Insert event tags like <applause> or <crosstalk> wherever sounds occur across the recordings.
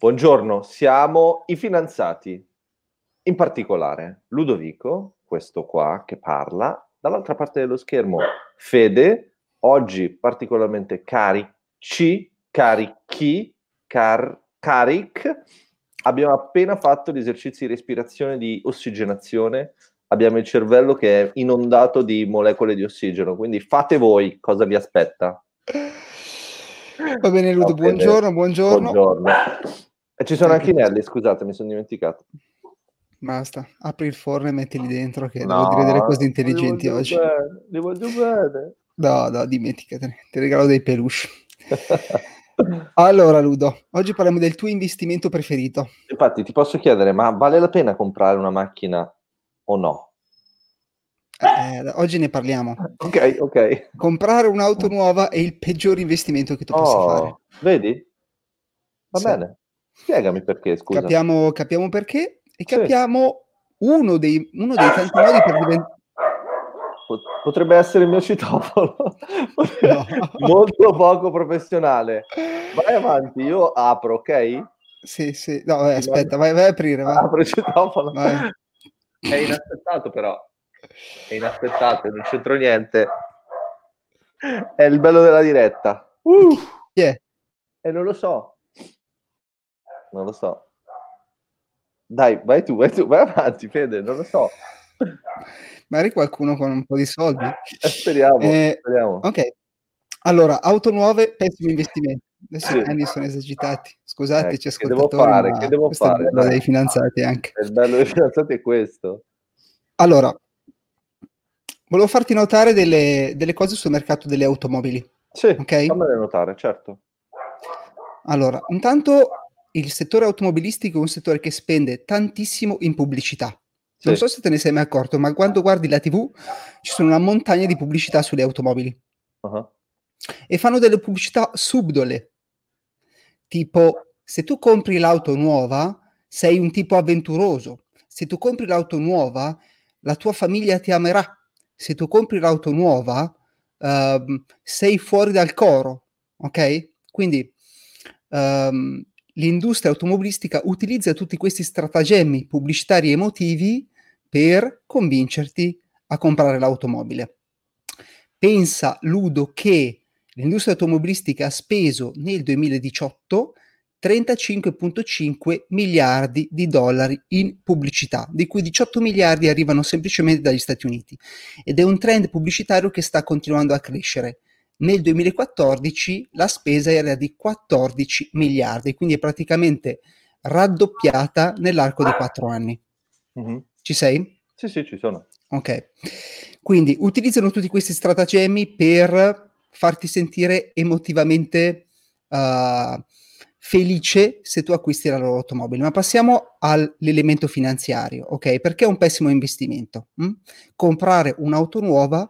Buongiorno, siamo i finanziati. In particolare Ludovico, questo qua che parla, dall'altra parte dello schermo Fede, oggi particolarmente carici, carichi, car, caric. Abbiamo appena fatto gli esercizi di respirazione di ossigenazione. Abbiamo il cervello che è inondato di molecole di ossigeno, quindi fate voi cosa vi aspetta. Va bene Ludo, buongiorno, buongiorno. Buongiorno. E ci sono anche i Nelly, scusate, mi sono dimenticato. Basta, apri il forno e mettili dentro che no, devo dire delle cose intelligenti li oggi. Bene, li voglio bene. No, no, dimenticatene, ti regalo dei peluche. <laughs> allora Ludo, oggi parliamo del tuo investimento preferito. Infatti ti posso chiedere, ma vale la pena comprare una macchina o no? Eh, oggi ne parliamo. Ok, ok. Comprare un'auto nuova è il peggior investimento che tu oh, possa fare. Vedi? Va sì. bene. Spiegami perché, scusa. Capiamo, capiamo perché e capiamo sì. uno, dei, uno dei tanti modi per diventare potrebbe essere il mio citofono <laughs> no. molto poco professionale vai avanti io apro ok sì sì no vai, aspetta vai, vai, a aprire vai. apro il citofono vai. è inaspettato però è inaspettato non c'entro niente è il bello della diretta uh. yeah. e non lo so non lo so dai, vai tu, vai tu, vai avanti, Fede, non lo so. Magari qualcuno con un po' di soldi. Eh, speriamo, eh, speriamo. Ok, allora, auto nuove, pessimo investimento. Adesso sì. anni sono esagitati. Scusateci, eh, che devo fare? Che devo fare? È il bello dei finanziati anche. Il bello dei finanziati è questo. Allora, volevo farti notare delle, delle cose sul mercato delle automobili. Sì, okay? fammele notare, certo. Allora, intanto il settore automobilistico è un settore che spende tantissimo in pubblicità. Sì. Non so se te ne sei mai accorto, ma quando guardi la TV ci sono una montagna di pubblicità sulle automobili. Uh-huh. E fanno delle pubblicità subdole. Tipo, se tu compri l'auto nuova, sei un tipo avventuroso. Se tu compri l'auto nuova, la tua famiglia ti amerà. Se tu compri l'auto nuova, uh, sei fuori dal coro. Ok? Quindi um, l'industria automobilistica utilizza tutti questi stratagemmi pubblicitari emotivi per convincerti a comprare l'automobile. Pensa Ludo che l'industria automobilistica ha speso nel 2018 35.5 miliardi di dollari in pubblicità, di cui 18 miliardi arrivano semplicemente dagli Stati Uniti ed è un trend pubblicitario che sta continuando a crescere nel 2014 la spesa era di 14 miliardi, quindi è praticamente raddoppiata nell'arco di quattro anni. Mm-hmm. Ci sei? Sì, sì, ci sono. Ok. Quindi utilizzano tutti questi stratagemmi per farti sentire emotivamente uh, felice se tu acquisti la loro automobile. Ma passiamo all'elemento finanziario, ok? Perché è un pessimo investimento. Hm? Comprare un'auto nuova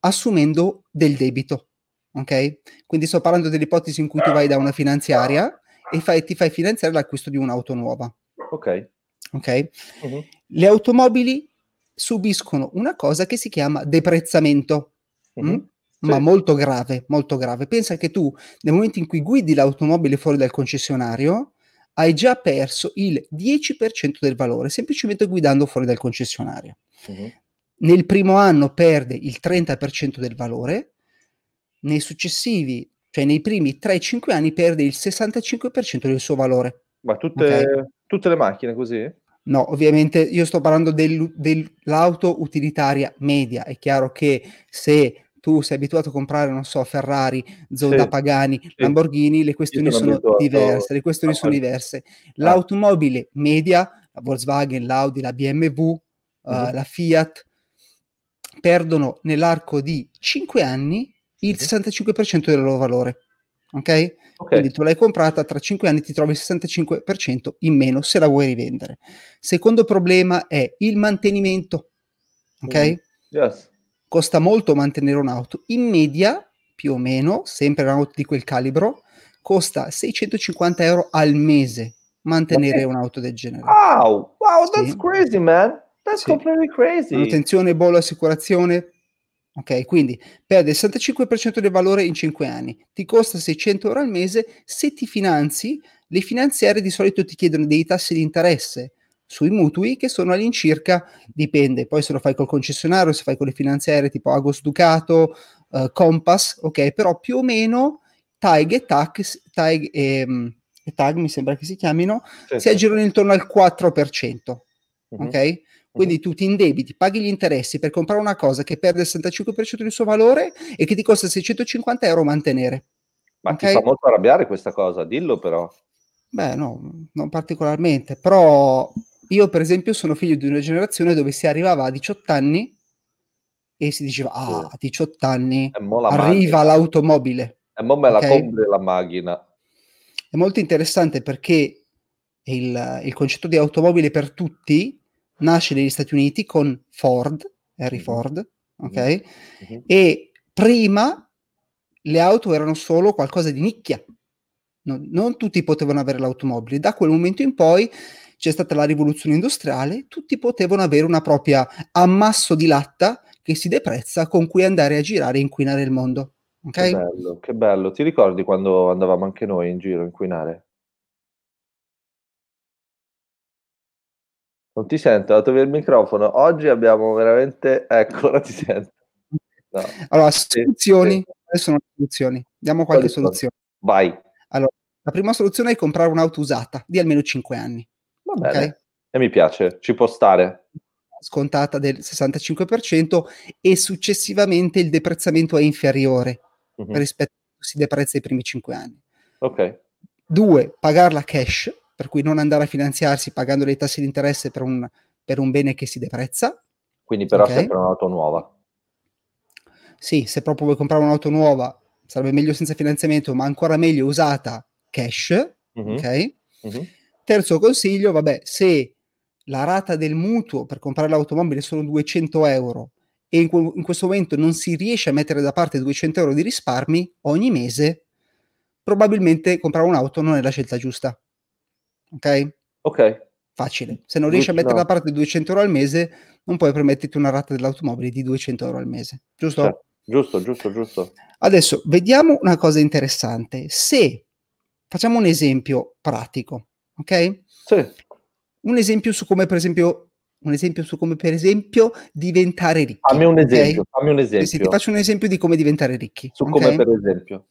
assumendo del debito ok? Quindi sto parlando dell'ipotesi in cui tu vai da una finanziaria e fai, ti fai finanziare l'acquisto di un'auto nuova. Ok. Ok? Uh-huh. Le automobili subiscono una cosa che si chiama deprezzamento, uh-huh. mh? ma sì. molto grave, molto grave. Pensa che tu, nel momento in cui guidi l'automobile fuori dal concessionario, hai già perso il 10% del valore, semplicemente guidando fuori dal concessionario. Uh-huh. Nel primo anno perde il 30% del valore, nei successivi, cioè nei primi 3-5 anni, perde il 65% del suo valore. Ma tutte, okay? tutte le macchine così? No, ovviamente io sto parlando del, dell'auto utilitaria media. È chiaro che se tu sei abituato a comprare, non so, Ferrari, Zonda sì, Pagani, sì. Lamborghini, le questioni sono, diverse. Le questioni sono diverse. L'automobile media, la Volkswagen, l'Audi, la BMW, uh-huh. uh, la Fiat, perdono nell'arco di 5 anni il 65% del loro valore. Okay? ok? Quindi tu l'hai comprata, tra 5 anni ti trovi il 65% in meno se la vuoi rivendere. Secondo problema è il mantenimento. Ok? Mm. Yes. Costa molto mantenere un'auto. In media, più o meno, sempre un'auto di quel calibro, costa 650 euro al mese mantenere okay. un'auto del genere. Wow, wow, that's sì. crazy, man. That's sì. completely crazy. Manutenzione, bollo, assicurazione, Ok, quindi perde il 65% del valore in 5 anni, ti costa 600 euro al mese, se ti finanzi le finanziarie di solito ti chiedono dei tassi di interesse sui mutui che sono all'incirca, dipende, poi se lo fai col concessionario, se fai con le finanziarie tipo Agos Ducato, uh, Compass, ok, però più o meno TAG e TAG, TAG e, um, e TAG mi sembra che si chiamino, sì, si aggirano intorno al 4%, uh-huh. ok? Quindi tu ti indebiti, paghi gli interessi per comprare una cosa che perde il 65% del suo valore e che ti costa 650 euro mantenere. Ma okay? ti fa molto arrabbiare questa cosa, dillo però. Beh, no, non particolarmente, però io per esempio sono figlio di una generazione dove si arrivava a 18 anni e si diceva, ah, a 18 anni arriva macchina. l'automobile. E mo me la okay? compri la macchina. È molto interessante perché il, il concetto di automobile per tutti nasce negli Stati Uniti con Ford, Harry mm-hmm. Ford, ok? Mm-hmm. E prima le auto erano solo qualcosa di nicchia. Non, non tutti potevano avere l'automobile. Da quel momento in poi c'è stata la rivoluzione industriale, tutti potevano avere una propria ammasso di latta che si deprezza con cui andare a girare e inquinare il mondo. Okay? Che bello, che bello. Ti ricordi quando andavamo anche noi in giro a inquinare? Non ti sento, dato via il microfono. Oggi abbiamo veramente... Ecco, ora ti sento. No. Allora, soluzioni. Quali sono le soluzioni? Diamo qualche Quali soluzione. Vai. Allora, la prima soluzione è comprare un'auto usata di almeno 5 anni. Va bene. Okay? E mi piace, ci può stare. Scontata del 65% e successivamente il deprezzamento è inferiore uh-huh. rispetto a si deprezza i primi 5 anni. Ok. Due, pagarla cash, per cui non andare a finanziarsi pagando dei tassi di interesse per un, per un bene che si deprezza. Quindi però okay. sempre un'auto nuova. Sì, se proprio vuoi comprare un'auto nuova, sarebbe meglio senza finanziamento, ma ancora meglio usata cash. Uh-huh. Ok. Uh-huh. Terzo consiglio, vabbè, se la rata del mutuo per comprare l'automobile sono 200 euro e in, in, questo momento non si riesce a mettere da parte 200 euro di risparmi ogni mese, probabilmente comprare un'auto non è la scelta giusta. Ok? Ok. Facile. Se non riesci a mettere no. da parte 200 euro al mese, non puoi permetterti una rata dell'automobile di 200 euro al mese. Giusto? Certo. Giusto, giusto, giusto. Adesso vediamo una cosa interessante. Se facciamo un esempio pratico, ok? Sì. Un esempio su come, per esempio, un esempio su come, per esempio, diventare ricchi. Fammi un esempio, okay? fammi un esempio. Sì, ti faccio un esempio di come diventare ricchi. Su okay? come, per esempio.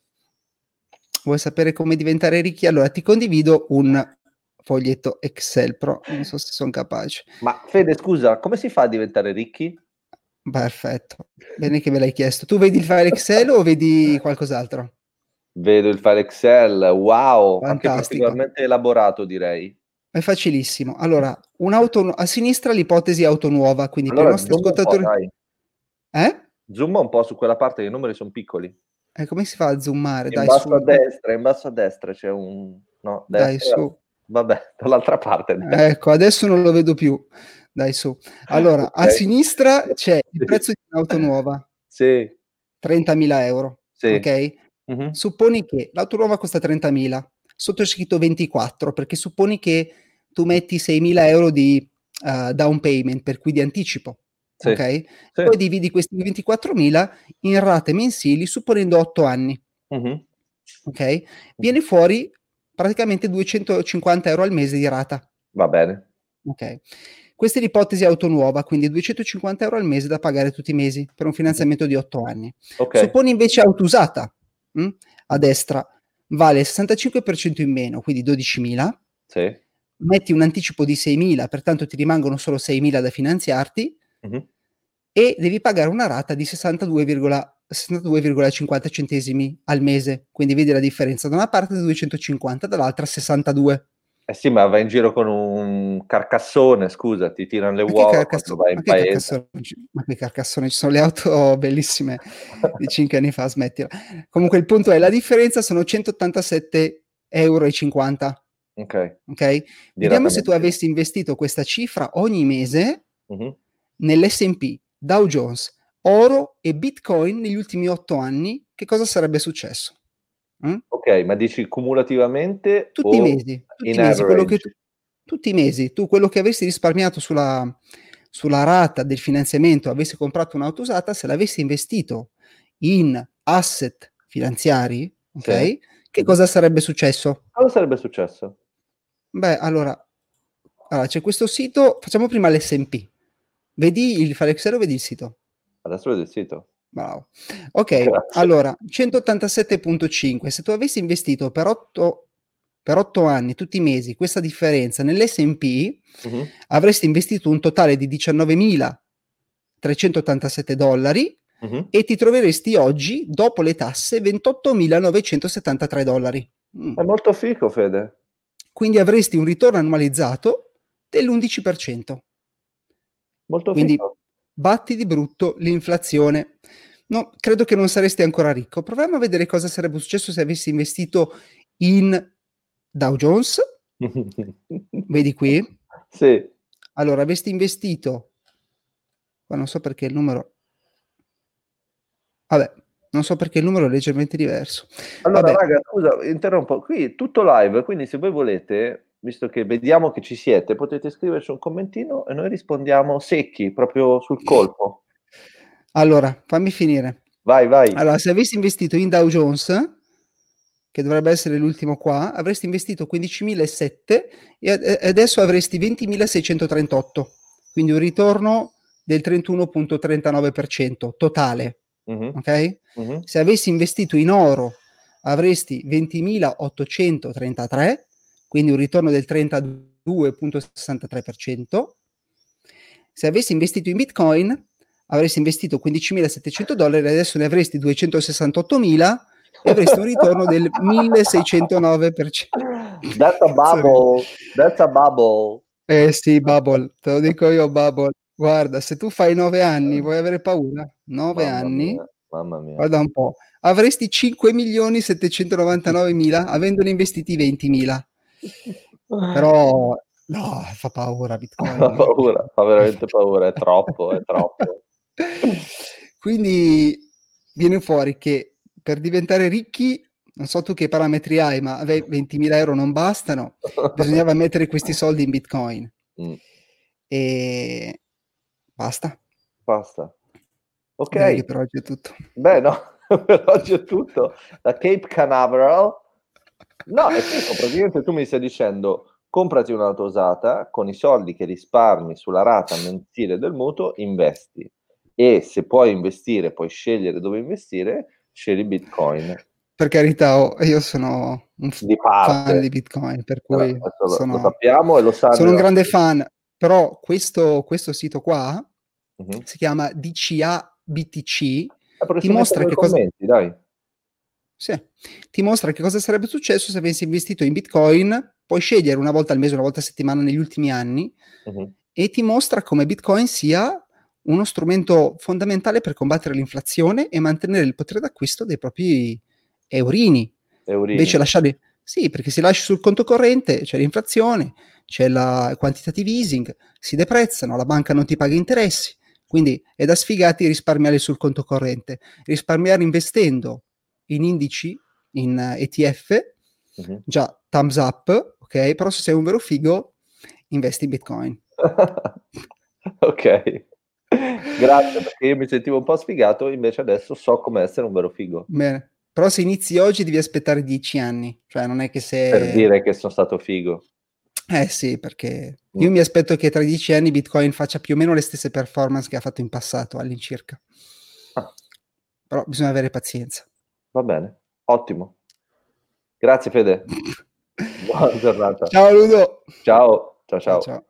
Vuoi sapere come diventare ricchi? Allora ti condivido un foglietto Excel, però <laughs> non so se sono capace. Ma Fede, scusa, come si fa a diventare ricchi? Perfetto, bene che me l'hai chiesto. Tu vedi il file Excel o vedi <laughs> qualcos'altro? Vedo il file Excel, wow, Fantastico. anche particolarmente elaborato direi. È facilissimo. Allora, un'auto a sinistra l'ipotesi auto nuova, quindi allora, per i nostri ascoltatori... Eh? Zoom un po' su quella parte che i numeri sono piccoli. E come si fa a zoomare? In Dai, basso su. a destra, in basso a destra c'è un... No, destra. Dai, su. Vabbè, dall'altra parte. Ecco, adesso non lo vedo più. Dai su. Allora, okay. a sinistra c'è il prezzo di un'auto nuova. Sì. 30.000 euro. Sì. Ok? Uh-huh. Supponi che l'auto nuova costa 30.000, sotto è scritto 24, perché supponi che tu metti 6.000 euro di uh, down payment, per cui di anticipo. Sì. Ok? Sì. Poi dividi questi 24.000 in rate mensili, supponendo 8 anni. Uh-huh. Ok? Viene fuori praticamente 250 euro al mese di rata. Va bene. Ok. Questa è l'ipotesi auto nuova, quindi 250 euro al mese da pagare tutti i mesi per un finanziamento di 8 anni. Okay. Supponi invece auto usata, mh? Hm, a destra, vale il 65% in meno, quindi 12.000. Sì. Metti un anticipo di 6.000, pertanto ti rimangono solo 6.000 da finanziarti uh-huh. e devi pagare una rata di 62,50 centesimi al mese. Quindi vedi la differenza, da una parte 250, dall'altra 62. Eh sì, ma vai in giro con un carcassone, scusa, ti tirano le ma uova carcasso- vai in ma paese. Ma che carcassone, ci sono le auto <laughs> bellissime di 5 anni fa, smettila. Comunque il punto è, la differenza sono 187,50 euro. Ok. Ok? Vediamo se tu avessi investito questa cifra ogni mese uh-huh. nell'S&P, Dow Jones, oro e Bitcoin negli ultimi 8 anni, che cosa sarebbe successo? Mm? Ok, ma dici cumulativamente? Tutti i mesi, tutti i mesi, tu, tutti i mesi, tu quello che avessi risparmiato sulla, sulla rata del finanziamento, avessi comprato un'auto usata, se l'avessi investito in asset finanziari, ok? Sì. Che cosa sarebbe successo? Cosa sarebbe successo? Beh, allora, allora c'è questo sito, facciamo prima l'SP. Vedi il file Excel o vedi il sito? Adesso vedo il sito. Bravo. Ok, Grazie. allora 187.5. Se tu avessi investito per 8, per 8 anni, tutti i mesi, questa differenza nell'SP, uh-huh. avresti investito un totale di 19.387 dollari uh-huh. e ti troveresti oggi, dopo le tasse, 28.973 dollari. Mm. È molto fico, Fede. Quindi avresti un ritorno annualizzato dell'11%. Molto Quindi, fico batti di brutto l'inflazione. No, credo che non saresti ancora ricco. Proviamo a vedere cosa sarebbe successo se avessi investito in Dow Jones. <laughs> Vedi qui? Sì. Allora, avresti investito, ma non so perché il numero... Vabbè, non so perché il numero è leggermente diverso. Allora, Vabbè. raga, scusa, interrompo. Qui tutto live, quindi se voi volete visto che vediamo che ci siete, potete scriverci un commentino e noi rispondiamo secchi, proprio sul colpo. Allora, fammi finire. Vai, vai. Allora, se avessi investito in Dow Jones, che dovrebbe essere l'ultimo qua, avresti investito 15.007 e adesso avresti 20.638, quindi un ritorno del 31.39% totale. Uh-huh. Ok? Uh-huh. Se avessi investito in oro avresti 20.833 quindi un ritorno del 32.63%. Se avessi investito in Bitcoin, avresti investito 15.700 dollari, adesso ne avresti 268.000 e avresti un ritorno del 1.609%. That's a bubble. That's a bubble. Eh sì, bubble, te lo dico io, bubble. Guarda, se tu fai 9 anni, vuoi avere paura? 9 mamma anni? Mia, mamma mia. Guarda un po'. Avresti 5.799.000 avendone investiti 20.000. Però <laughs> no, fa paura Bitcoin. Fa paura, fa veramente paura, è troppo, è troppo. <laughs> Quindi viene fuori che per diventare ricchi, non so tu che parametri hai, ma 20.000 euro non bastano, <laughs> bisognava mettere questi soldi in Bitcoin. Mm. E basta. Basta. Ok. Per oggi è tutto. Beh, no, per oggi è tutto. Da Cape Canaveral No, è figo, praticamente tu mi stai dicendo comprati un'auto usata con i soldi che risparmi sulla rata mensile del mutuo, investi. E se puoi investire, puoi scegliere dove investire, scegli Bitcoin. Per carità, oh, io sono un di fan di Bitcoin, per cui no, sono, lo sappiamo e lo sanno. Sono un grande fan, però questo, questo sito qua uh-huh. si chiama DCA BTC, eh, ti mostra che cosa... Commenti, dai sì. Ti mostra che cosa sarebbe successo se avessi investito in Bitcoin, puoi scegliere una volta al mese, una volta a settimana negli ultimi anni, uh-huh. e ti mostra come Bitcoin sia uno strumento fondamentale per combattere l'inflazione e mantenere il potere d'acquisto dei propri eurini. eurini. Invece lasciarli... Sì, perché se lasci sul conto corrente c'è l'inflazione, c'è la quantitative easing, si deprezzano, la banca non ti paga interessi, quindi è da sfigati risparmiare sul conto corrente. Risparmiare investendo in indici, in ETF, uh-huh. Mhm. già thumbs up, ok? Però se sei un vero figo, investi in Bitcoin. <laughs> ok. Grazie, perché io mi sentivo un po' sfigato, invece adesso so come essere un vero figo. Bene. Però se inizi oggi devi aspettare dieci anni, cioè non è che se... Per dire che sono stato figo. Eh sì, perché mm. io mi aspetto che tra dieci anni Bitcoin faccia più o meno le stesse performance che ha fatto in passato all'incirca. Ah. Però bisogna avere pazienza. Va bene, ottimo. Grazie Fede. <laughs> Buona giornata. Ciao Ludo. Ciao, ciao, ciao. ciao.